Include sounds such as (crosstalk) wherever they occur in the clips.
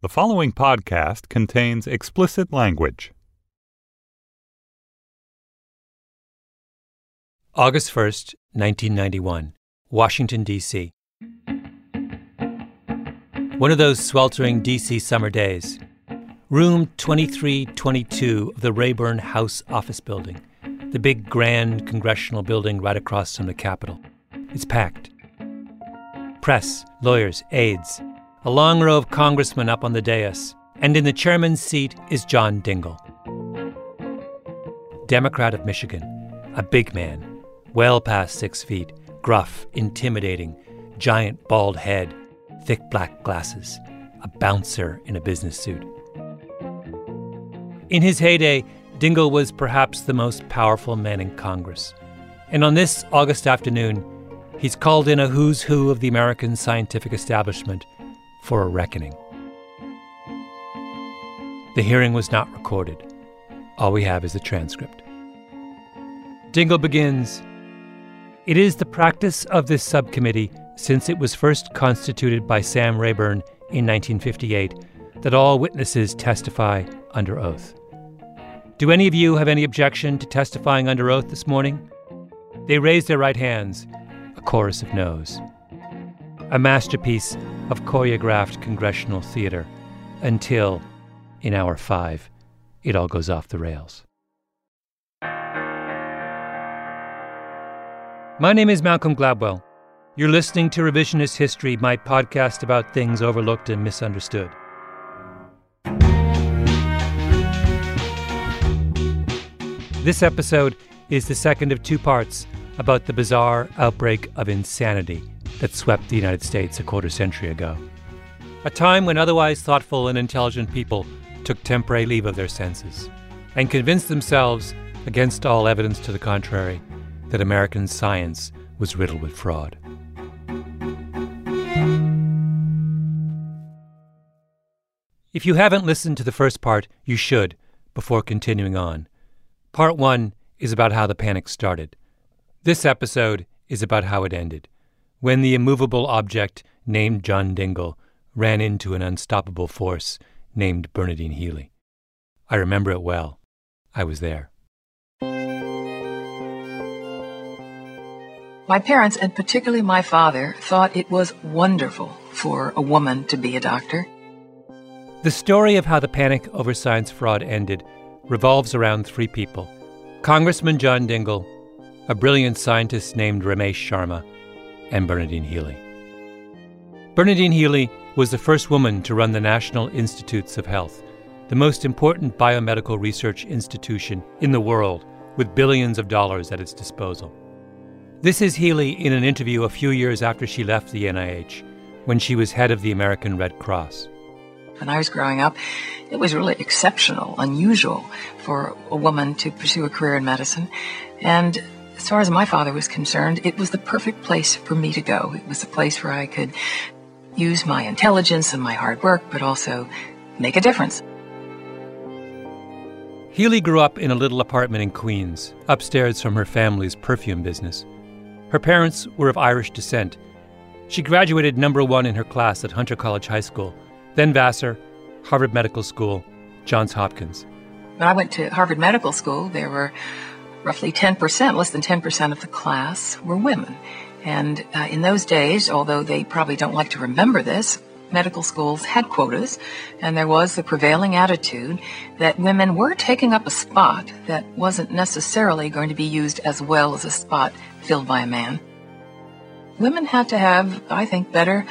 The following podcast contains explicit language. August 1st, 1991, Washington, D.C. One of those sweltering D.C. summer days. Room 2322 of the Rayburn House Office Building, the big grand congressional building right across from the Capitol. It's packed. Press, lawyers, aides, a long row of congressmen up on the dais, and in the chairman's seat is John Dingell. Democrat of Michigan, a big man, well past six feet, gruff, intimidating, giant bald head, thick black glasses, a bouncer in a business suit. In his heyday, Dingell was perhaps the most powerful man in Congress. And on this August afternoon, he's called in a who's who of the American scientific establishment for a reckoning. The hearing was not recorded. All we have is the transcript. Dingell begins It is the practice of this subcommittee, since it was first constituted by Sam Rayburn in 1958, that all witnesses testify under oath. Do any of you have any objection to testifying under oath this morning? They raise their right hands, a chorus of noes. A masterpiece of choreographed congressional theater until, in hour five, it all goes off the rails. My name is Malcolm Gladwell. You're listening to Revisionist History, my podcast about things overlooked and misunderstood. This episode is the second of two parts about the bizarre outbreak of insanity that swept the United States a quarter century ago. A time when otherwise thoughtful and intelligent people took temporary leave of their senses and convinced themselves, against all evidence to the contrary, that American science was riddled with fraud. If you haven't listened to the first part, you should before continuing on. Part one is about how the panic started. This episode is about how it ended when the immovable object named John Dingell ran into an unstoppable force named Bernadine Healy. I remember it well. I was there. My parents, and particularly my father, thought it was wonderful for a woman to be a doctor. The story of how the panic over science fraud ended revolves around three people Congressman John Dingell, a brilliant scientist named Ramesh Sharma, and Bernadine Healy. Bernadine Healy was the first woman to run the National Institutes of Health, the most important biomedical research institution in the world with billions of dollars at its disposal. This is Healy in an interview a few years after she left the NIH, when she was head of the American Red Cross. When I was growing up, it was really exceptional, unusual for a woman to pursue a career in medicine. And as far as my father was concerned, it was the perfect place for me to go. It was the place where I could use my intelligence and my hard work, but also make a difference. Healy grew up in a little apartment in Queens, upstairs from her family's perfume business. Her parents were of Irish descent. She graduated number one in her class at Hunter College High School, then Vassar, Harvard Medical School, Johns Hopkins. When I went to Harvard Medical School, there were roughly 10%, less than 10% of the class were women. And uh, in those days, although they probably don't like to remember this, medical schools had quotas, and there was the prevailing attitude that women were taking up a spot that wasn't necessarily going to be used as well as a spot filled by a man. Women had to have, I think, better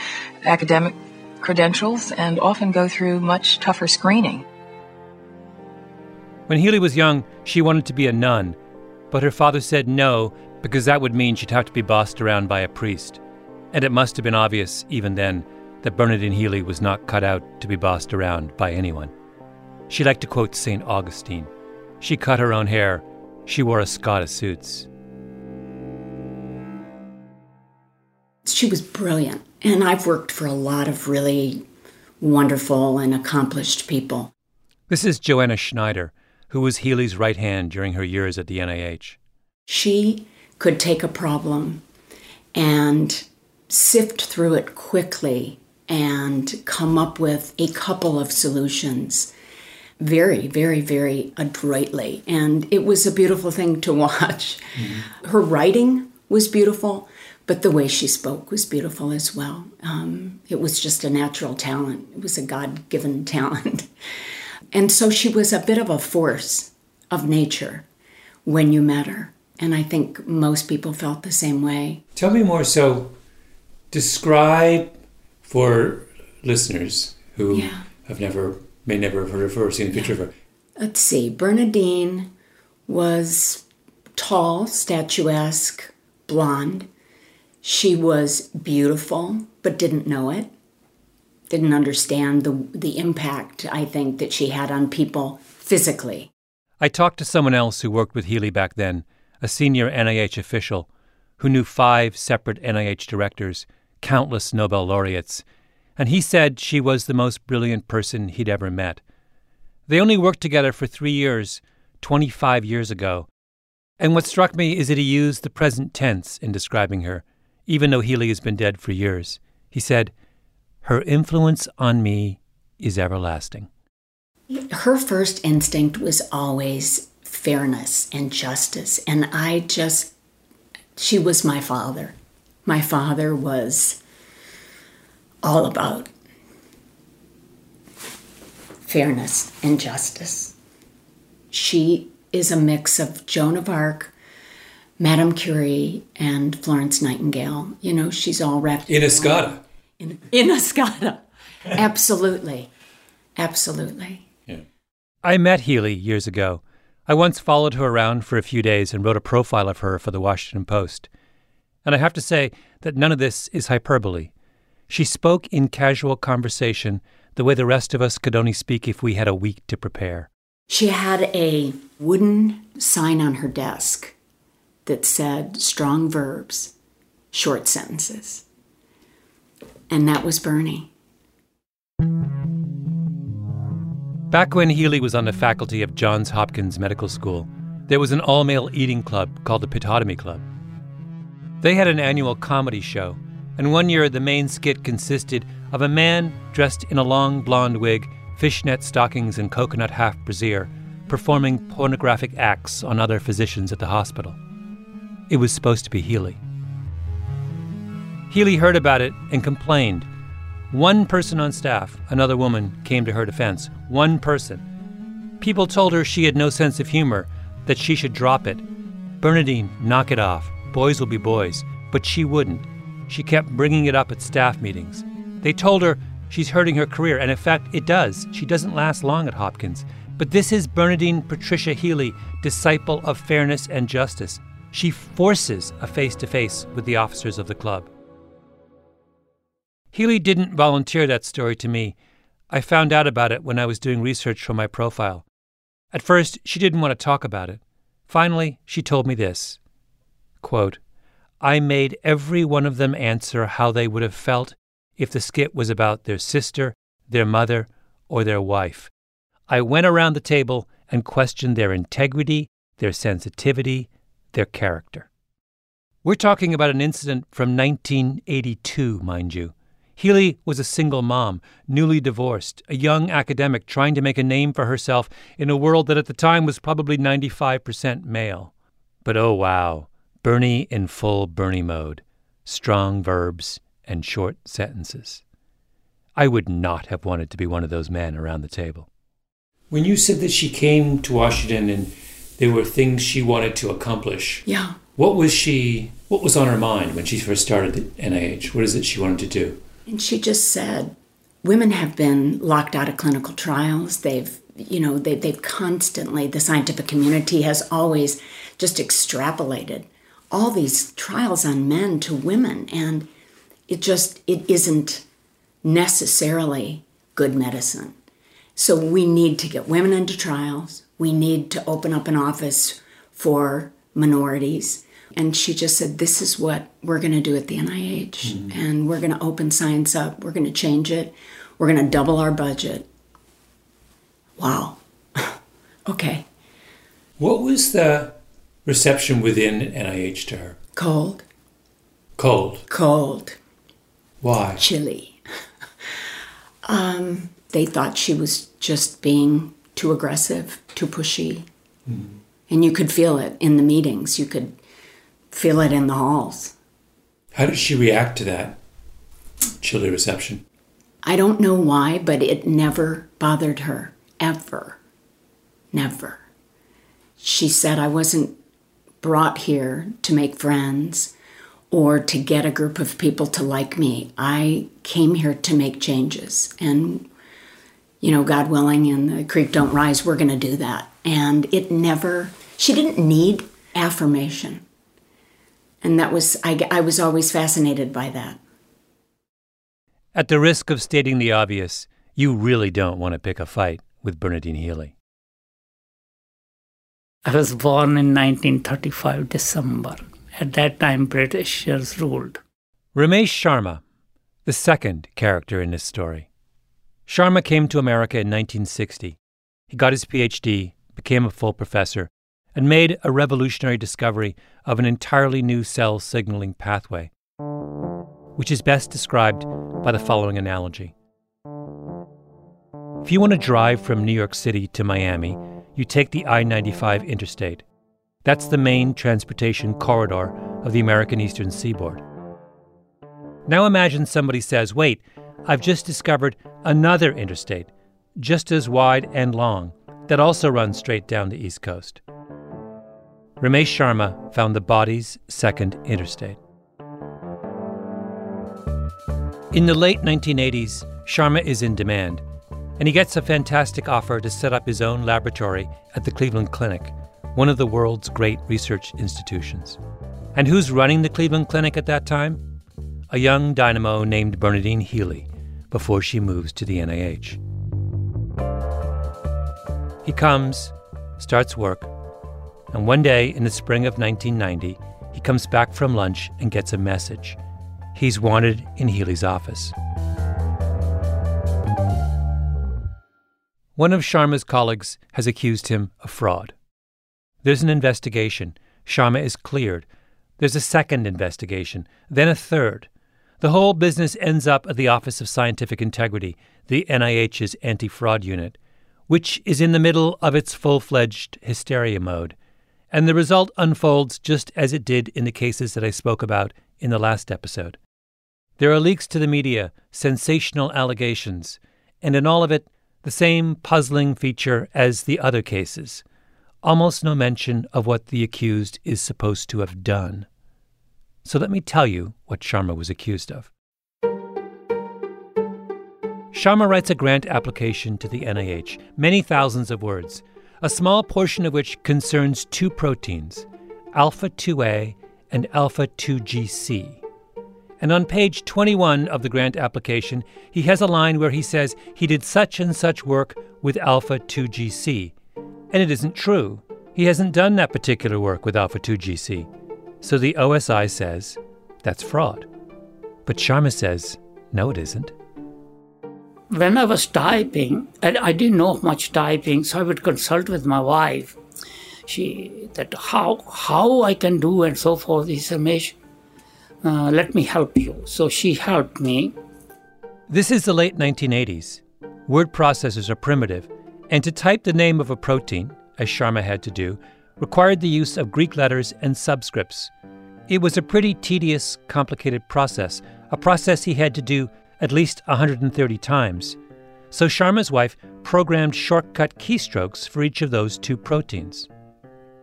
academic credentials and often go through much tougher screening. When Healy was young, she wanted to be a nun, but her father said no because that would mean she'd have to be bossed around by a priest. And it must have been obvious, even then, that Bernadine Healy was not cut out to be bossed around by anyone. She liked to quote St. Augustine She cut her own hair, she wore Escada suits. She was brilliant, and I've worked for a lot of really wonderful and accomplished people. This is Joanna Schneider, who was Healy's right hand during her years at the NIH. She could take a problem and sift through it quickly and come up with a couple of solutions very, very, very adroitly. And it was a beautiful thing to watch. Mm-hmm. Her writing was beautiful, but the way she spoke was beautiful as well. Um, it was just a natural talent, it was a God given (laughs) talent. And so she was a bit of a force of nature when you met her. And I think most people felt the same way. Tell me more. So, describe for listeners who yeah. have never, may never have heard of her or seen a picture of her. Let's see. Bernadine was tall, statuesque, blonde. She was beautiful, but didn't know it. Didn't understand the, the impact, I think, that she had on people physically. I talked to someone else who worked with Healy back then, a senior NIH official who knew five separate NIH directors countless Nobel laureates, and he said she was the most brilliant person he'd ever met. They only worked together for three years, 25 years ago. And what struck me is that he used the present tense in describing her, even though Healy has been dead for years. He said, Her influence on me is everlasting. Her first instinct was always fairness and justice. And I just, she was my father my father was all about fairness and justice. She is a mix of Joan of Arc, Madame Curie, and Florence Nightingale. You know, she's all wrapped in Escada. In, in Escada. Absolutely. Absolutely. Yeah. I met Healy years ago. I once followed her around for a few days and wrote a profile of her for the Washington Post. And I have to say that none of this is hyperbole. She spoke in casual conversation the way the rest of us could only speak if we had a week to prepare. She had a wooden sign on her desk that said strong verbs, short sentences. And that was Bernie. Back when Healy was on the faculty of Johns Hopkins Medical School, there was an all male eating club called the Pithotomy Club. They had an annual comedy show, and one year the main skit consisted of a man dressed in a long blonde wig, fishnet stockings, and coconut half brassiere performing pornographic acts on other physicians at the hospital. It was supposed to be Healy. Healy heard about it and complained. One person on staff, another woman, came to her defense. One person. People told her she had no sense of humor, that she should drop it. Bernadine, knock it off. Boys will be boys. But she wouldn't. She kept bringing it up at staff meetings. They told her she's hurting her career, and in fact, it does. She doesn't last long at Hopkins. But this is Bernadine Patricia Healy, disciple of fairness and justice. She forces a face to face with the officers of the club. Healy didn't volunteer that story to me. I found out about it when I was doing research for my profile. At first, she didn't want to talk about it. Finally, she told me this quote, I made every one of them answer how they would have felt if the skit was about their sister, their mother, or their wife. I went around the table and questioned their integrity, their sensitivity, their character. We're talking about an incident from 1982, mind you. Healy was a single mom, newly divorced, a young academic trying to make a name for herself in a world that at the time was probably 95% male. But oh wow, Bernie in full Bernie mode, strong verbs and short sentences. I would not have wanted to be one of those men around the table. When you said that she came to Washington and there were things she wanted to accomplish, Yeah. what was she what was on her mind when she first started at NIH? What is it she wanted to do? And she just said, women have been locked out of clinical trials. They've, you know, they, they've constantly, the scientific community has always just extrapolated all these trials on men to women. And it just, it isn't necessarily good medicine. So we need to get women into trials. We need to open up an office for minorities. And she just said, This is what we're going to do at the NIH. And we're going to open science up. We're going to change it. We're going to double our budget. Wow. (laughs) okay. What was the reception within NIH to her? Cold, Cold. cold, Why? chilly. (laughs) um, they thought she was just being too aggressive, too pushy. And you could feel it in the meetings. You could feel it in the halls. How did she react to that chilly reception? I don't know why, but it never bothered her, ever. Never. She said I wasn't brought here to make friends or to get a group of people to like me. I came here to make changes. And, you know, God willing, and the creek don't rise, we're going to do that. And it never, she didn't need affirmation. And that was, I, I was always fascinated by that. At the risk of stating the obvious, you really don't want to pick a fight with Bernadine Healy. I was born in 1935 December. At that time, Britishers ruled. Ramesh Sharma, the second character in this story. Sharma came to America in 1960. He got his PhD, became a full professor, and made a revolutionary discovery of an entirely new cell signaling pathway, which is best described by the following analogy. If you want to drive from New York City to Miami, you take the I 95 interstate. That's the main transportation corridor of the American Eastern Seaboard. Now imagine somebody says, Wait, I've just discovered another interstate, just as wide and long, that also runs straight down the East Coast. Ramesh Sharma found the body's second interstate. In the late 1980s, Sharma is in demand, and he gets a fantastic offer to set up his own laboratory at the Cleveland Clinic, one of the world's great research institutions. And who's running the Cleveland Clinic at that time? A young dynamo named Bernadine Healy, before she moves to the NIH. He comes, starts work, and one day in the spring of 1990, he comes back from lunch and gets a message. He's wanted in Healy's office. One of Sharma's colleagues has accused him of fraud. There's an investigation. Sharma is cleared. There's a second investigation, then a third. The whole business ends up at the Office of Scientific Integrity, the NIH's anti fraud unit, which is in the middle of its full fledged hysteria mode. And the result unfolds just as it did in the cases that I spoke about in the last episode. There are leaks to the media, sensational allegations, and in all of it, the same puzzling feature as the other cases almost no mention of what the accused is supposed to have done. So let me tell you what Sharma was accused of. Sharma writes a grant application to the NIH, many thousands of words, a small portion of which concerns two proteins Alpha 2A and Alpha 2GC. And on page 21 of the grant application, he has a line where he says he did such and such work with Alpha 2GC. And it isn't true. He hasn't done that particular work with Alpha 2GC. So the OSI says that's fraud. But Sharma says, no, it isn't. When I was typing, and I didn't know much typing, so I would consult with my wife. She that how how I can do and so forth. He said, Mesh, uh, let me help you. So she helped me. This is the late 1980s. Word processors are primitive, and to type the name of a protein, as Sharma had to do, required the use of Greek letters and subscripts. It was a pretty tedious, complicated process, a process he had to do at least 130 times. So Sharma's wife programmed shortcut keystrokes for each of those two proteins.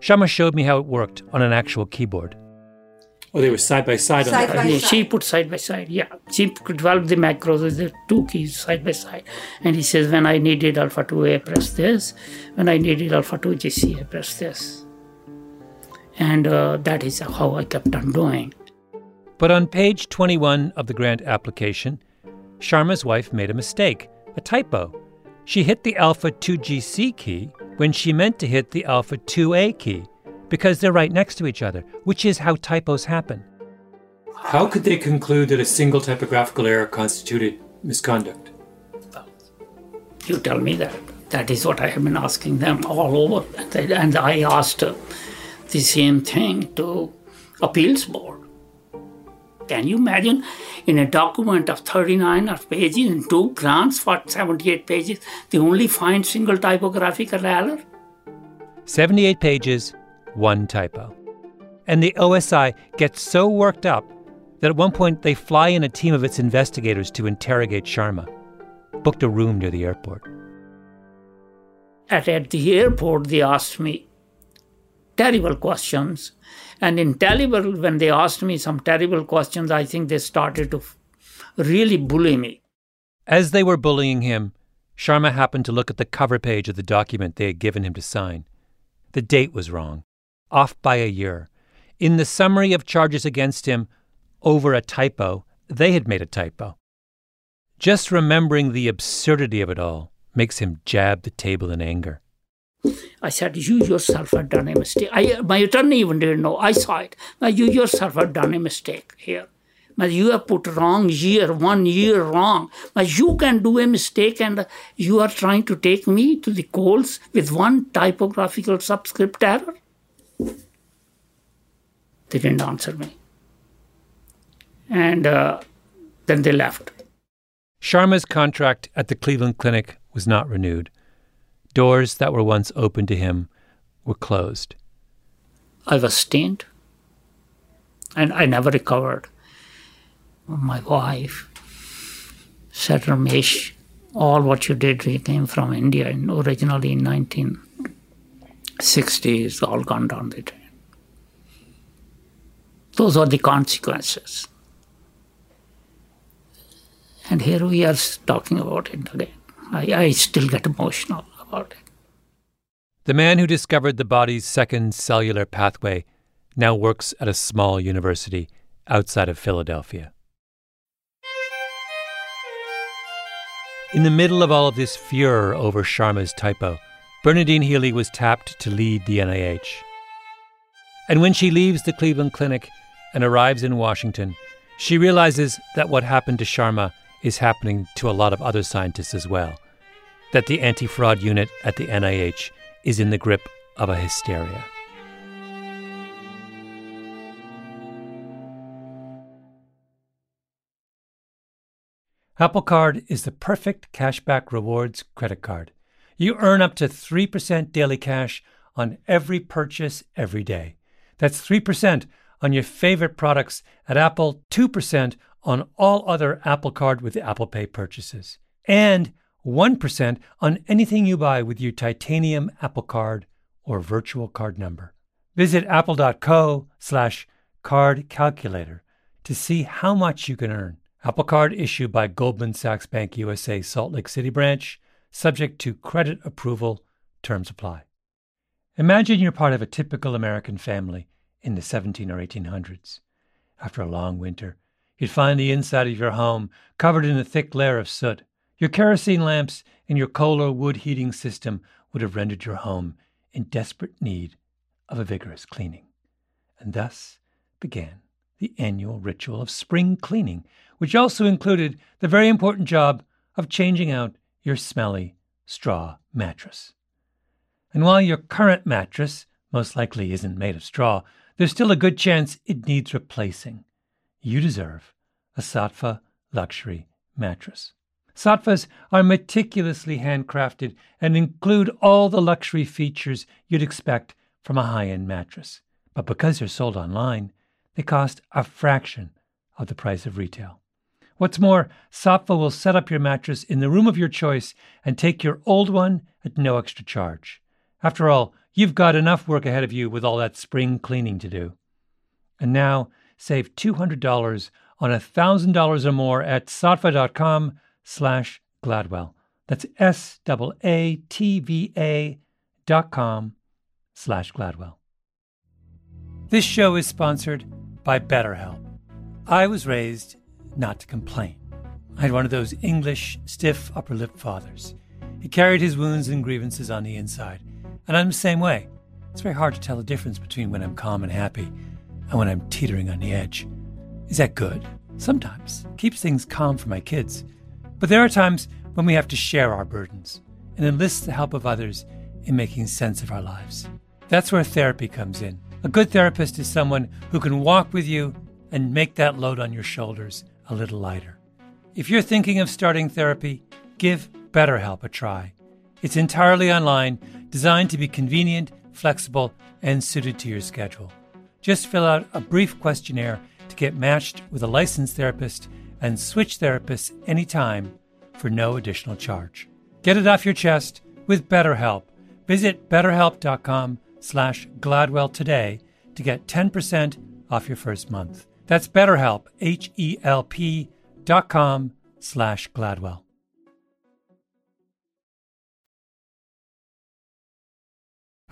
Sharma showed me how it worked on an actual keyboard. Oh, they were side by side, Side on by the Yeah, she put side by side. Yeah, she developed the macros with the two keys side by side. And he says, when I needed alpha 2A, I press this. When I needed alpha 2GC, I press this. And uh, that is how I kept on doing. But on page 21 of the grant application, Sharma's wife made a mistake, a typo. She hit the alpha 2GC key when she meant to hit the alpha 2A key because they're right next to each other, which is how typos happen. How could they conclude that a single typographical error constituted misconduct? You tell me that. That is what I have been asking them all over. And I asked the same thing to appeals board. Can you imagine in a document of 39 of pages and two grants for 78 pages, they only find single typographical error? 78 pages, one typo. And the OSI gets so worked up that at one point they fly in a team of its investigators to interrogate Sharma. Booked a room near the airport. At, at the airport, they asked me terrible questions. And in terrible, when they asked me some terrible questions, I think they started to really bully me. As they were bullying him, Sharma happened to look at the cover page of the document they had given him to sign. The date was wrong, off by a year. In the summary of charges against him, over a typo, they had made a typo. Just remembering the absurdity of it all makes him jab the table in anger. I said, You yourself had done a mistake. I, my attorney even didn't know. I saw it. You yourself had done a mistake here. You have put wrong year, one year wrong. You can do a mistake and you are trying to take me to the coals with one typographical subscript error? They didn't answer me. And uh, then they left. Sharma's contract at the Cleveland Clinic was not renewed. Doors that were once open to him were closed. I was stained and I never recovered. My wife said, Ramesh, all what you did we came from India and originally in 1960 it's all gone down the drain. Those are the consequences. And here we are talking about it again. I, I still get emotional about it. The man who discovered the body's second cellular pathway now works at a small university outside of Philadelphia. In the middle of all of this furor over Sharma's typo, Bernadine Healy was tapped to lead the NIH. And when she leaves the Cleveland Clinic and arrives in Washington, she realizes that what happened to Sharma is happening to a lot of other scientists as well. That the anti fraud unit at the NIH is in the grip of a hysteria. Apple Card is the perfect cashback rewards credit card. You earn up to 3% daily cash on every purchase every day. That's 3% on your favorite products at Apple, 2% on all other Apple Card with Apple Pay purchases, and 1% on anything you buy with your titanium Apple Card or virtual card number. Visit apple.co slash card calculator to see how much you can earn. Apple Card issued by Goldman Sachs Bank USA Salt Lake City branch, subject to credit approval, terms apply. Imagine you're part of a typical American family in the 17 or 1800s. After a long winter, you'd find the inside of your home covered in a thick layer of soot. Your kerosene lamps and your coal or wood heating system would have rendered your home in desperate need of a vigorous cleaning. And thus began the annual ritual of spring cleaning, which also included the very important job of changing out your smelly straw mattress. And while your current mattress most likely isn't made of straw, there's still a good chance it needs replacing. You deserve a Saatva luxury mattress. Saatvas are meticulously handcrafted and include all the luxury features you'd expect from a high end mattress. But because they're sold online, they cost a fraction of the price of retail. What's more, Saatva will set up your mattress in the room of your choice and take your old one at no extra charge. After all, you've got enough work ahead of you with all that spring cleaning to do. And now, save $200 on $1,000 or more at saatva.com slash Gladwell. That's S-A-A-T-V-A dot com slash Gladwell. This show is sponsored by BetterHelp. I was raised not to complain. I had one of those English, stiff upper lip fathers. He carried his wounds and grievances on the inside, and I'm the same way. It's very hard to tell the difference between when I'm calm and happy and when I'm teetering on the edge. Is that good? Sometimes. Keeps things calm for my kids. But there are times when we have to share our burdens and enlist the help of others in making sense of our lives. That's where therapy comes in. A good therapist is someone who can walk with you and make that load on your shoulders a little lighter. If you're thinking of starting therapy, give BetterHelp a try. It's entirely online, designed to be convenient, flexible, and suited to your schedule. Just fill out a brief questionnaire to get matched with a licensed therapist and switch therapists anytime for no additional charge. Get it off your chest with BetterHelp. Visit betterhelp.com slash Gladwell today to get 10% off your first month. That's BetterHelp, H-E-L-P dot com slash Gladwell.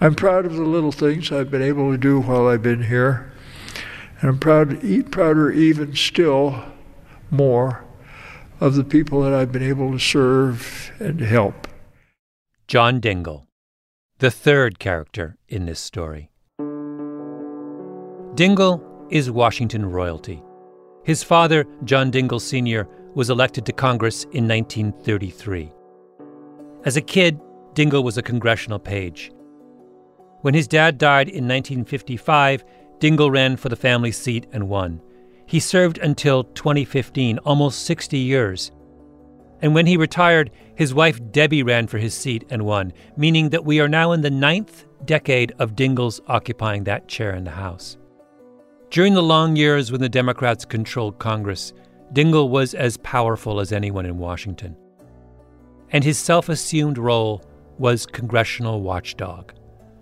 I'm proud of the little things I've been able to do while I've been here. And I'm proud, to eat prouder even still more of the people that I've been able to serve and help. John Dingell, the third character in this story. Dingell is Washington royalty. His father, John Dingell Sr., was elected to Congress in 1933. As a kid, Dingell was a congressional page. When his dad died in 1955, Dingell ran for the family seat and won. He served until 2015, almost 60 years. And when he retired, his wife Debbie ran for his seat and won, meaning that we are now in the ninth decade of Dingells occupying that chair in the House. During the long years when the Democrats controlled Congress, Dingell was as powerful as anyone in Washington. And his self assumed role was congressional watchdog,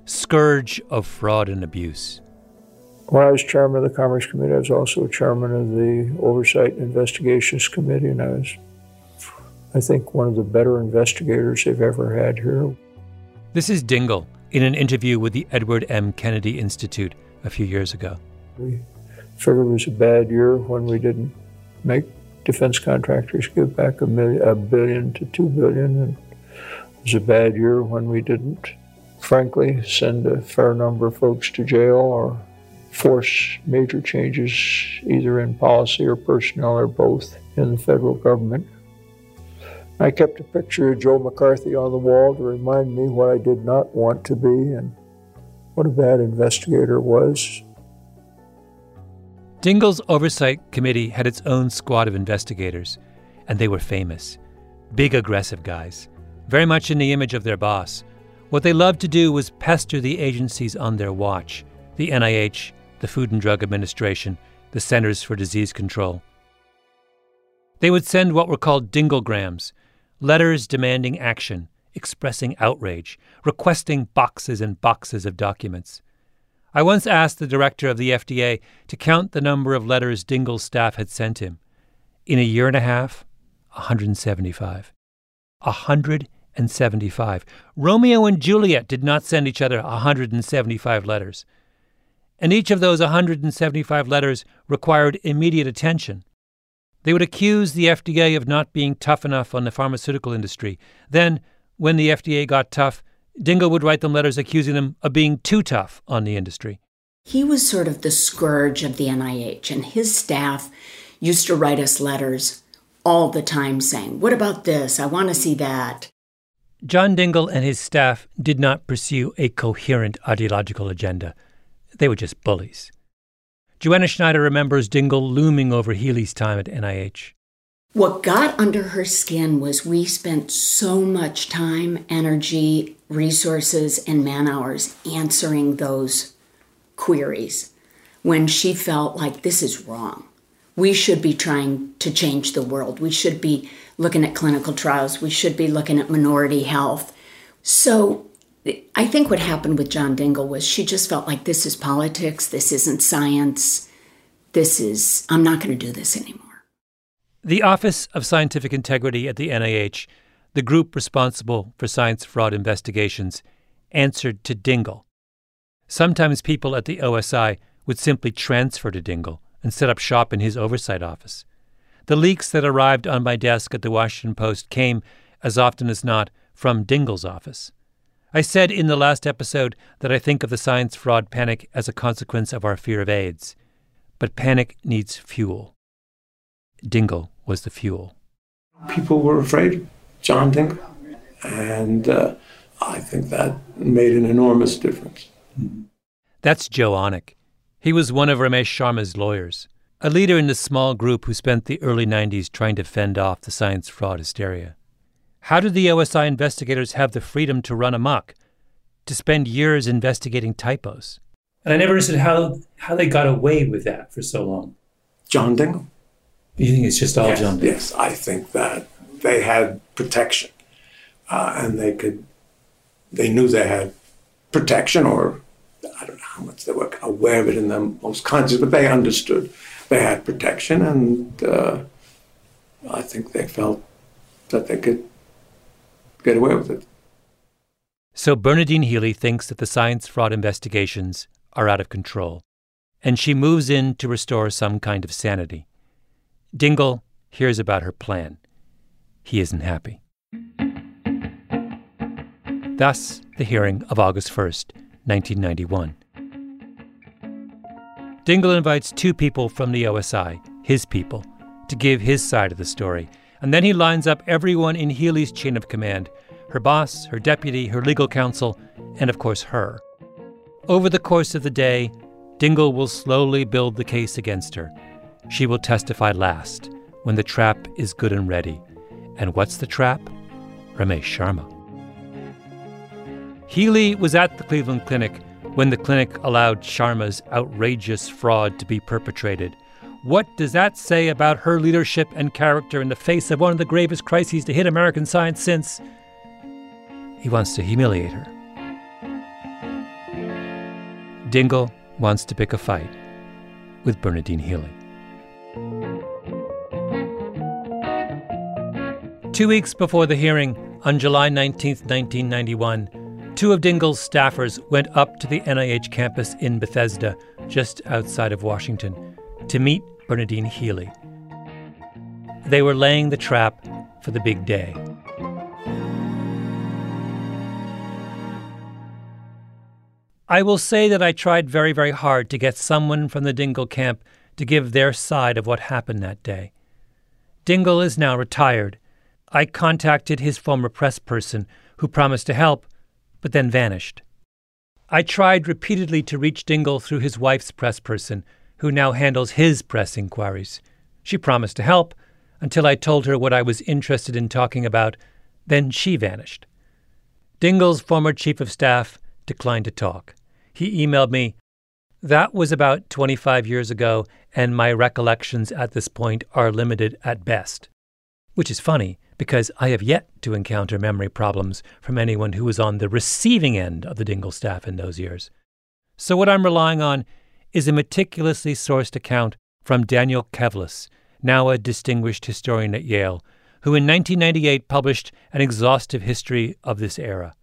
scourge of fraud and abuse. When I was chairman of the Commerce Committee, I was also chairman of the Oversight and Investigations Committee, and I was, I think, one of the better investigators they've ever had here. This is Dingell in an interview with the Edward M. Kennedy Institute a few years ago. We figured it was a bad year when we didn't make defense contractors give back a, million, a billion to two billion, and it was a bad year when we didn't, frankly, send a fair number of folks to jail or force major changes either in policy or personnel or both in the federal government. I kept a picture of Joe McCarthy on the wall to remind me what I did not want to be and what a bad investigator was. Dingell's Oversight Committee had its own squad of investigators, and they were famous. Big, aggressive guys, very much in the image of their boss. What they loved to do was pester the agencies on their watch the NIH, the Food and Drug Administration, the Centers for Disease Control. They would send what were called dingellgrams, letters demanding action, expressing outrage, requesting boxes and boxes of documents. I once asked the director of the FDA to count the number of letters Dingell's staff had sent him. In a year and a half, 175. 175. Romeo and Juliet did not send each other 175 letters. And each of those 175 letters required immediate attention. They would accuse the FDA of not being tough enough on the pharmaceutical industry. Then, when the FDA got tough, Dingell would write them letters accusing them of being too tough on the industry. He was sort of the scourge of the NIH, and his staff used to write us letters all the time saying, What about this? I want to see that. John Dingell and his staff did not pursue a coherent ideological agenda. They were just bullies. Joanna Schneider remembers Dingell looming over Healy's time at NIH. What got under her skin was we spent so much time, energy, resources, and man hours answering those queries when she felt like this is wrong. We should be trying to change the world. We should be looking at clinical trials. We should be looking at minority health. So I think what happened with John Dingell was she just felt like this is politics, this isn't science, this is, I'm not going to do this anymore. The Office of Scientific Integrity at the NIH, the group responsible for science fraud investigations, answered to Dingell. Sometimes people at the OSI would simply transfer to Dingell and set up shop in his oversight office. The leaks that arrived on my desk at the Washington Post came, as often as not, from Dingell's office. I said in the last episode that I think of the science fraud panic as a consequence of our fear of AIDS. But panic needs fuel. Dingell was the fuel. People were afraid John Dingell, and uh, I think that made an enormous difference. That's Joe Onek. He was one of Ramesh Sharma's lawyers, a leader in the small group who spent the early 90s trying to fend off the science fraud hysteria. How did the OSI investigators have the freedom to run amok, to spend years investigating typos? And I never understood how, how they got away with that for so long. John Dingell. You think it's just all yes, John Dingell? Yes, I think that they had protection, uh, and they could, they knew they had protection, or I don't know how much they were aware of it in their most conscious, but they understood they had protection, and uh, I think they felt that they could get away with it. So Bernadine Healy thinks that the science fraud investigations are out of control, and she moves in to restore some kind of sanity. Dingell hears about her plan. He isn't happy. Thus, the hearing of August 1st, 1991. Dingell invites two people from the OSI, his people, to give his side of the story, and then he lines up everyone in Healy's chain of command her boss, her deputy, her legal counsel, and of course her. Over the course of the day, Dingell will slowly build the case against her. She will testify last, when the trap is good and ready. And what's the trap? Ramesh Sharma. Healy was at the Cleveland Clinic when the clinic allowed Sharma's outrageous fraud to be perpetrated. What does that say about her leadership and character in the face of one of the gravest crises to hit American science since? He wants to humiliate her. Dingell wants to pick a fight with Bernadine Healy. Two weeks before the hearing, on July 19, 1991, two of Dingell's staffers went up to the NIH campus in Bethesda, just outside of Washington, to meet Bernadine Healy. They were laying the trap for the big day. I will say that I tried very, very hard to get someone from the Dingell camp to give their side of what happened that day. Dingell is now retired. I contacted his former press person, who promised to help, but then vanished. I tried repeatedly to reach Dingell through his wife's press person, who now handles his press inquiries. She promised to help until I told her what I was interested in talking about. Then she vanished. Dingell's former chief of staff declined to talk. He emailed me, That was about 25 years ago, and my recollections at this point are limited at best. Which is funny, because I have yet to encounter memory problems from anyone who was on the receiving end of the Dingell staff in those years. So, what I'm relying on is a meticulously sourced account from Daniel Kevles, now a distinguished historian at Yale, who in 1998 published an exhaustive history of this era.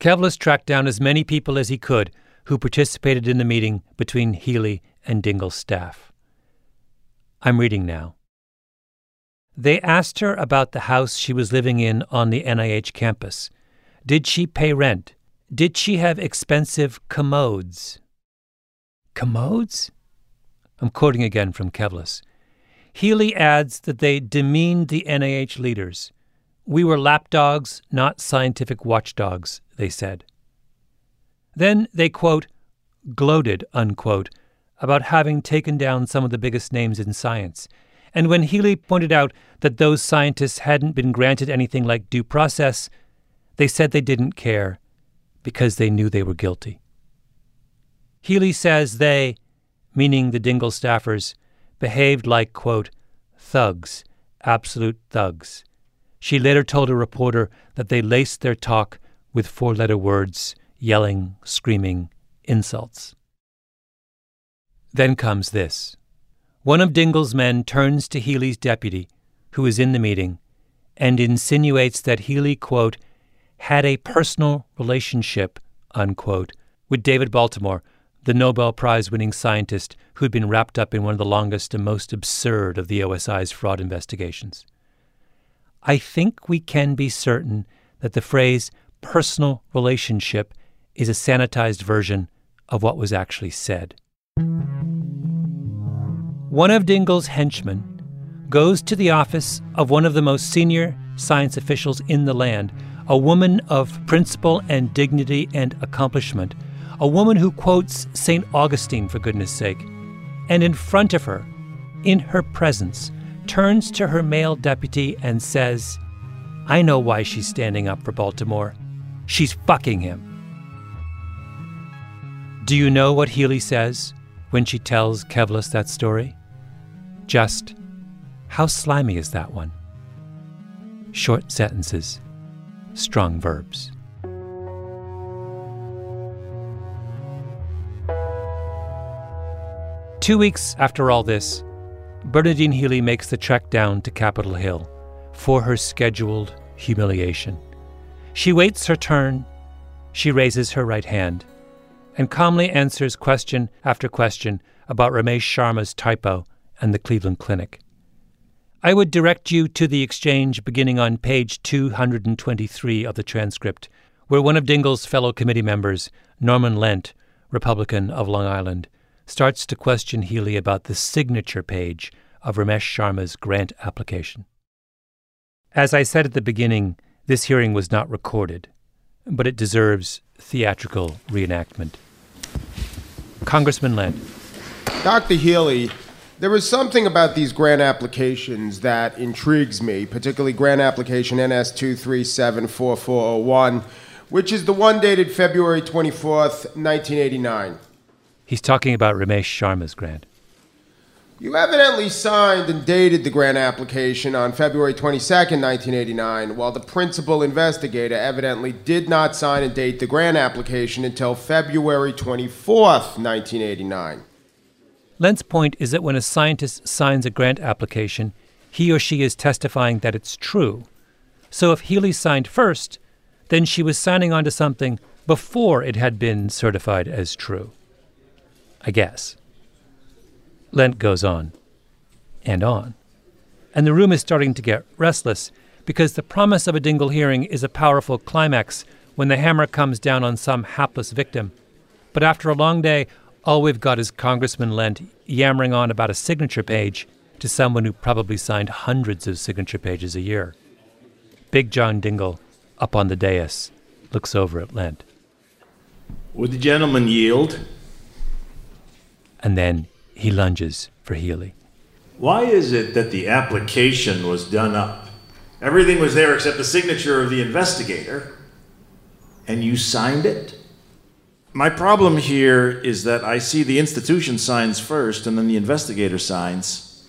Kevles tracked down as many people as he could who participated in the meeting between Healy and Dingell's staff. I'm reading now. They asked her about the house she was living in on the NIH campus. Did she pay rent? Did she have expensive commodes? Commodes? I'm quoting again from Kevles. Healy adds that they demeaned the NIH leaders. We were lapdogs, not scientific watchdogs, they said. Then they, quote, gloated, unquote, about having taken down some of the biggest names in science. And when Healy pointed out that those scientists hadn't been granted anything like due process, they said they didn't care because they knew they were guilty. Healy says they, meaning the Dingell staffers, behaved like, quote, thugs, absolute thugs. She later told a reporter that they laced their talk with four letter words, yelling, screaming, insults. Then comes this. One of Dingell's men turns to Healy's deputy, who is in the meeting, and insinuates that Healy, quote, had a personal relationship, unquote, with David Baltimore, the Nobel Prize winning scientist who'd been wrapped up in one of the longest and most absurd of the OSI's fraud investigations. I think we can be certain that the phrase personal relationship is a sanitized version of what was actually said. One of Dingell's henchmen goes to the office of one of the most senior science officials in the land, a woman of principle and dignity and accomplishment, a woman who quotes St. Augustine, for goodness sake, and in front of her, in her presence, turns to her male deputy and says, I know why she's standing up for Baltimore. She's fucking him. Do you know what Healy says when she tells Kevles that story? Just, how slimy is that one? Short sentences, strong verbs. Two weeks after all this, Bernadine Healy makes the trek down to Capitol Hill for her scheduled humiliation. She waits her turn, she raises her right hand, and calmly answers question after question about Ramesh Sharma's typo and the Cleveland Clinic. I would direct you to the exchange beginning on page 223 of the transcript, where one of Dingell's fellow committee members, Norman Lent, Republican of Long Island, starts to question Healy about the signature page of Ramesh Sharma's grant application. As I said at the beginning, this hearing was not recorded, but it deserves theatrical reenactment. Congressman Lent. Dr. Healy, there is something about these grant applications that intrigues me, particularly grant application NS 2374401, which is the one dated February 24th, 1989. He's talking about Ramesh Sharma's grant. You evidently signed and dated the grant application on February 22, 1989, while the principal investigator evidently did not sign and date the grant application until February 24, 1989. Lent's point is that when a scientist signs a grant application, he or she is testifying that it's true. So if Healy signed first, then she was signing on to something before it had been certified as true. I guess. Lent goes on and on. And the room is starting to get restless because the promise of a Dingell hearing is a powerful climax when the hammer comes down on some hapless victim. But after a long day, all we've got is Congressman Lent yammering on about a signature page to someone who probably signed hundreds of signature pages a year. Big John Dingell, up on the dais, looks over at Lent. Would the gentleman yield? And then he lunges for Healy. Why is it that the application was done up? Everything was there except the signature of the investigator, and you signed it? My problem here is that I see the institution signs first and then the investigator signs.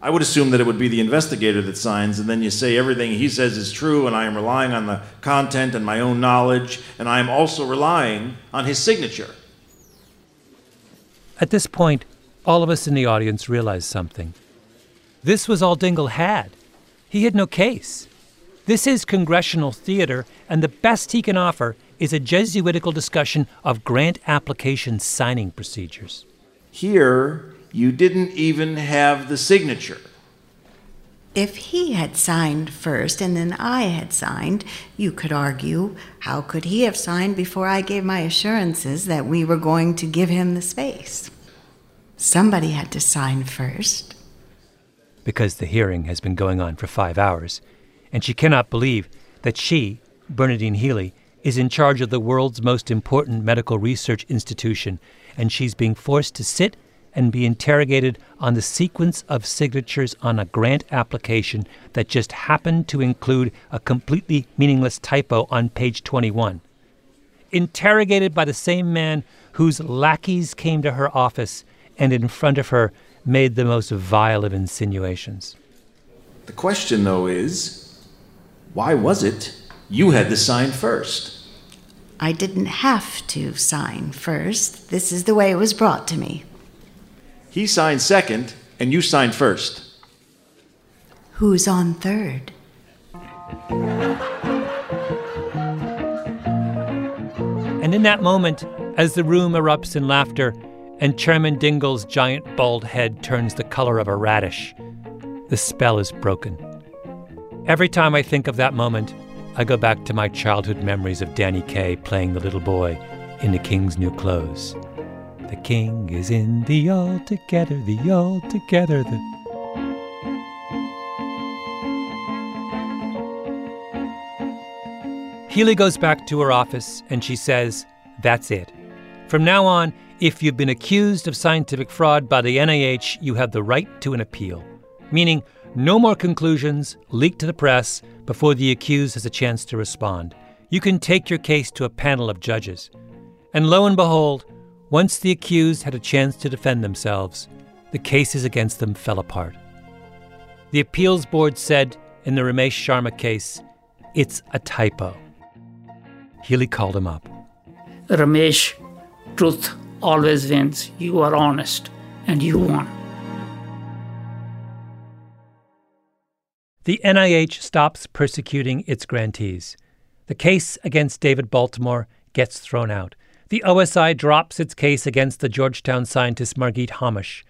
I would assume that it would be the investigator that signs, and then you say everything he says is true, and I am relying on the content and my own knowledge, and I am also relying on his signature. At this point, all of us in the audience realized something. This was all Dingell had. He had no case. This is congressional theater, and the best he can offer is a Jesuitical discussion of grant application signing procedures. Here, you didn't even have the signature. If he had signed first and then I had signed, you could argue, how could he have signed before I gave my assurances that we were going to give him the space? Somebody had to sign first. Because the hearing has been going on for five hours, and she cannot believe that she, Bernadine Healy, is in charge of the world's most important medical research institution, and she's being forced to sit and be interrogated on the sequence of signatures on a grant application that just happened to include a completely meaningless typo on page 21. Interrogated by the same man whose lackeys came to her office and in front of her made the most vile of insinuations. The question, though, is why was it you had to sign first? I didn't have to sign first. This is the way it was brought to me. He signed second, and you signed first. Who's on third? And in that moment, as the room erupts in laughter and Chairman Dingell's giant bald head turns the color of a radish, the spell is broken. Every time I think of that moment, I go back to my childhood memories of Danny Kaye playing the little boy in The King's New Clothes. The king is in the altogether, the altogether, the. Healy goes back to her office and she says, That's it. From now on, if you've been accused of scientific fraud by the NIH, you have the right to an appeal. Meaning, no more conclusions leaked to the press before the accused has a chance to respond. You can take your case to a panel of judges. And lo and behold, once the accused had a chance to defend themselves, the cases against them fell apart. The appeals board said in the Ramesh Sharma case, it's a typo. Healy called him up. Ramesh, truth always wins. You are honest, and you won. The NIH stops persecuting its grantees. The case against David Baltimore gets thrown out. The OSI drops its case against the Georgetown scientist Margit Hamosh.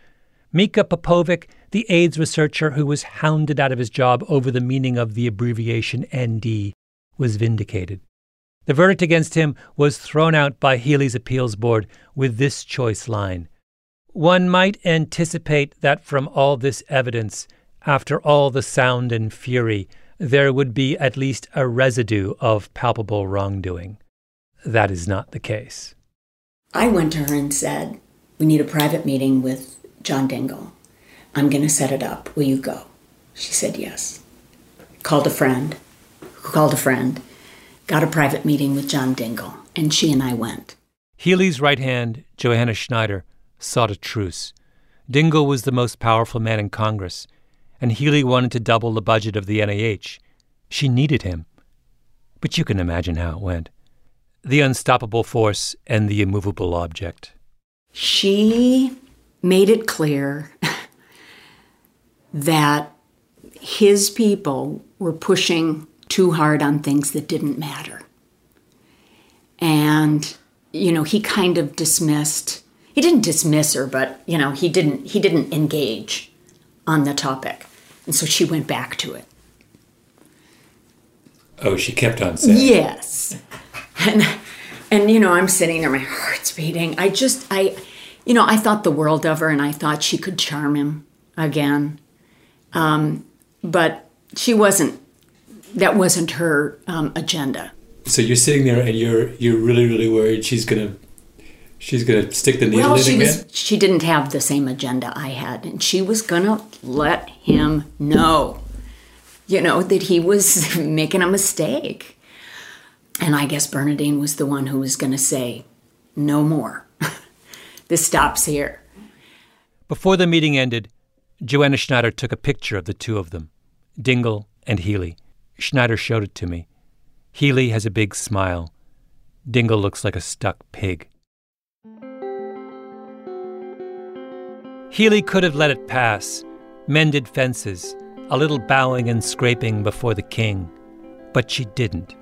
Mika Popovic, the AIDS researcher who was hounded out of his job over the meaning of the abbreviation ND, was vindicated. The verdict against him was thrown out by Healy's appeals board with this choice line One might anticipate that from all this evidence, after all the sound and fury, there would be at least a residue of palpable wrongdoing. That is not the case. I went to her and said, We need a private meeting with John Dingell. I'm going to set it up. Will you go? She said yes. Called a friend, called a friend, got a private meeting with John Dingell, and she and I went. Healy's right hand, Johanna Schneider, sought a truce. Dingell was the most powerful man in Congress, and Healy wanted to double the budget of the NIH. She needed him. But you can imagine how it went the unstoppable force and the immovable object. She made it clear (laughs) that his people were pushing too hard on things that didn't matter. And, you know, he kind of dismissed, he didn't dismiss her, but, you know, he didn't, he didn't engage on the topic. And so she went back to it. Oh, she kept on saying. Yes. And and you know, I'm sitting there, my heart's beating. I just I you know, I thought the world of her and I thought she could charm him again. Um, but she wasn't that wasn't her um, agenda. So you're sitting there and you're you're really, really worried she's gonna she's gonna stick the needle well, in she again? Was, she didn't have the same agenda I had, and she was gonna let him know you know, that he was (laughs) making a mistake. And I guess Bernadine was the one who was going to say, no more. (laughs) this stops here. Before the meeting ended, Johanna Schneider took a picture of the two of them, Dingell and Healy. Schneider showed it to me. Healy has a big smile. Dingell looks like a stuck pig. Healy could have let it pass, mended fences, a little bowing and scraping before the king, but she didn't.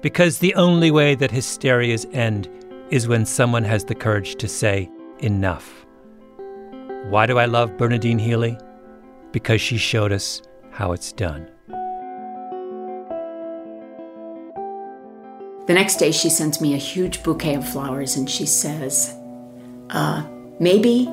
Because the only way that hysterias end is when someone has the courage to say, enough. Why do I love Bernadine Healy? Because she showed us how it's done. The next day, she sends me a huge bouquet of flowers and she says, uh, maybe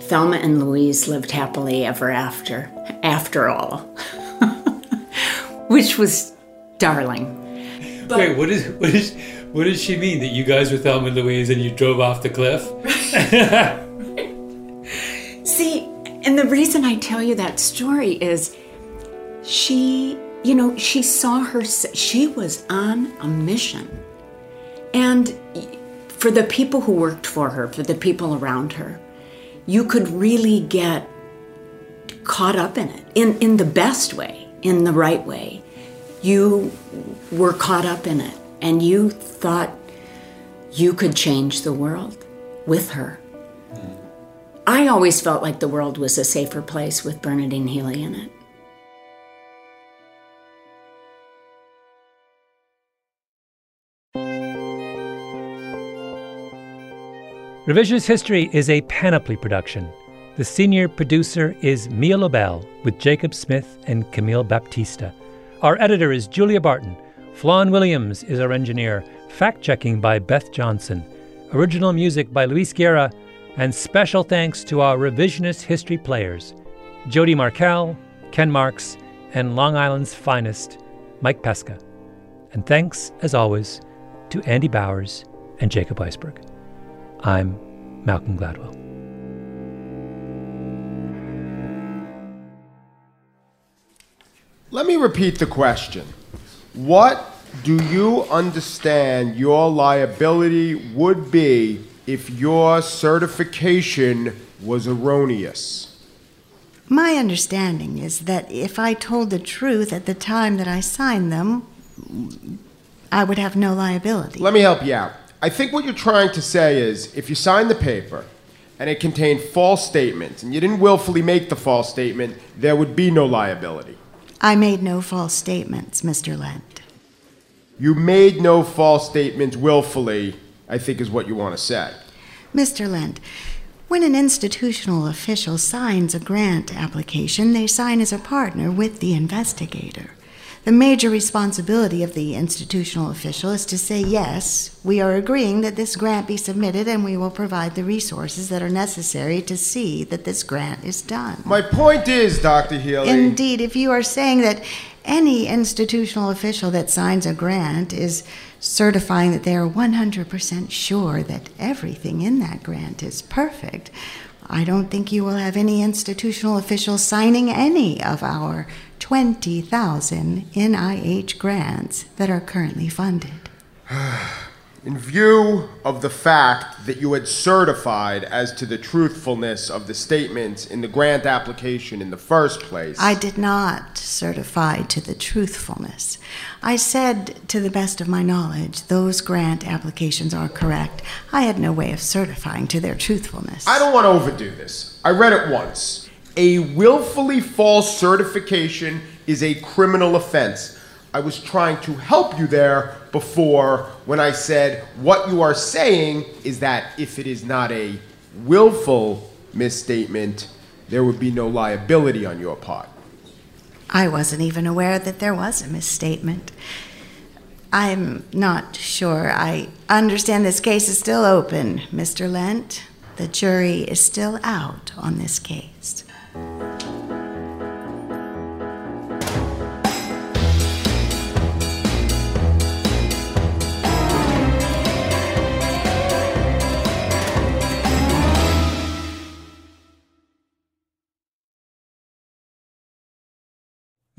Thelma and Louise lived happily ever after, after all. (laughs) Which was darling. But, Wait, what is what is what does she mean? That you guys were Thelma and Louise and you drove off the cliff? (laughs) See, and the reason I tell you that story is she, you know, she saw her, she was on a mission. And for the people who worked for her, for the people around her, you could really get caught up in it in, in the best way, in the right way. You were caught up in it and you thought you could change the world with her. Hmm. I always felt like the world was a safer place with Bernadine Healy in it. Revisionist History is a panoply production. The senior producer is Mia Lobel with Jacob Smith and Camille Baptista. Our editor is Julia Barton. Flawn Williams is our engineer. Fact checking by Beth Johnson. Original music by Luis Guerra. And special thanks to our revisionist history players Jody Markell, Ken Marks, and Long Island's finest, Mike Pesca. And thanks, as always, to Andy Bowers and Jacob Weisberg. I'm Malcolm Gladwell. Let me repeat the question. What do you understand your liability would be if your certification was erroneous? My understanding is that if I told the truth at the time that I signed them, I would have no liability. Let me help you out. I think what you're trying to say is if you signed the paper and it contained false statements and you didn't willfully make the false statement, there would be no liability. I made no false statements, Mr. Lent. You made no false statements willfully, I think is what you want to say. Mr. Lent, when an institutional official signs a grant application, they sign as a partner with the investigator. The major responsibility of the institutional official is to say, yes, we are agreeing that this grant be submitted and we will provide the resources that are necessary to see that this grant is done. My point is, Dr. Healy. Indeed, if you are saying that any institutional official that signs a grant is certifying that they are 100% sure that everything in that grant is perfect, I don't think you will have any institutional official signing any of our 20,000 NIH grants that are currently funded. (sighs) In view of the fact that you had certified as to the truthfulness of the statements in the grant application in the first place. I did not certify to the truthfulness. I said, to the best of my knowledge, those grant applications are correct. I had no way of certifying to their truthfulness. I don't want to overdo this. I read it once. A willfully false certification is a criminal offense. I was trying to help you there before when I said what you are saying is that if it is not a willful misstatement, there would be no liability on your part. I wasn't even aware that there was a misstatement. I'm not sure. I understand this case is still open, Mr. Lent. The jury is still out on this case.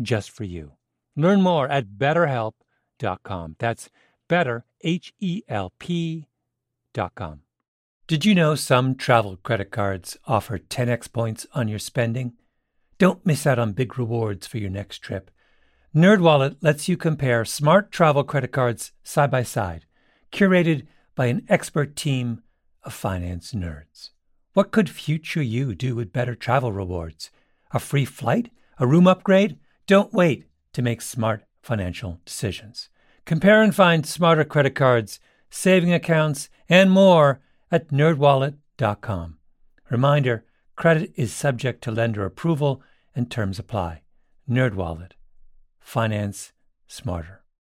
just for you. Learn more at betterhelp.com. That's better, H E L P dot com. Did you know some travel credit cards offer 10x points on your spending? Don't miss out on big rewards for your next trip. NerdWallet lets you compare smart travel credit cards side by side, curated by an expert team of finance nerds. What could future you do with better travel rewards? A free flight? A room upgrade? Don't wait to make smart financial decisions. Compare and find smarter credit cards, saving accounts, and more at nerdwallet.com. Reminder, credit is subject to lender approval and terms apply. NerdWallet. Finance smarter.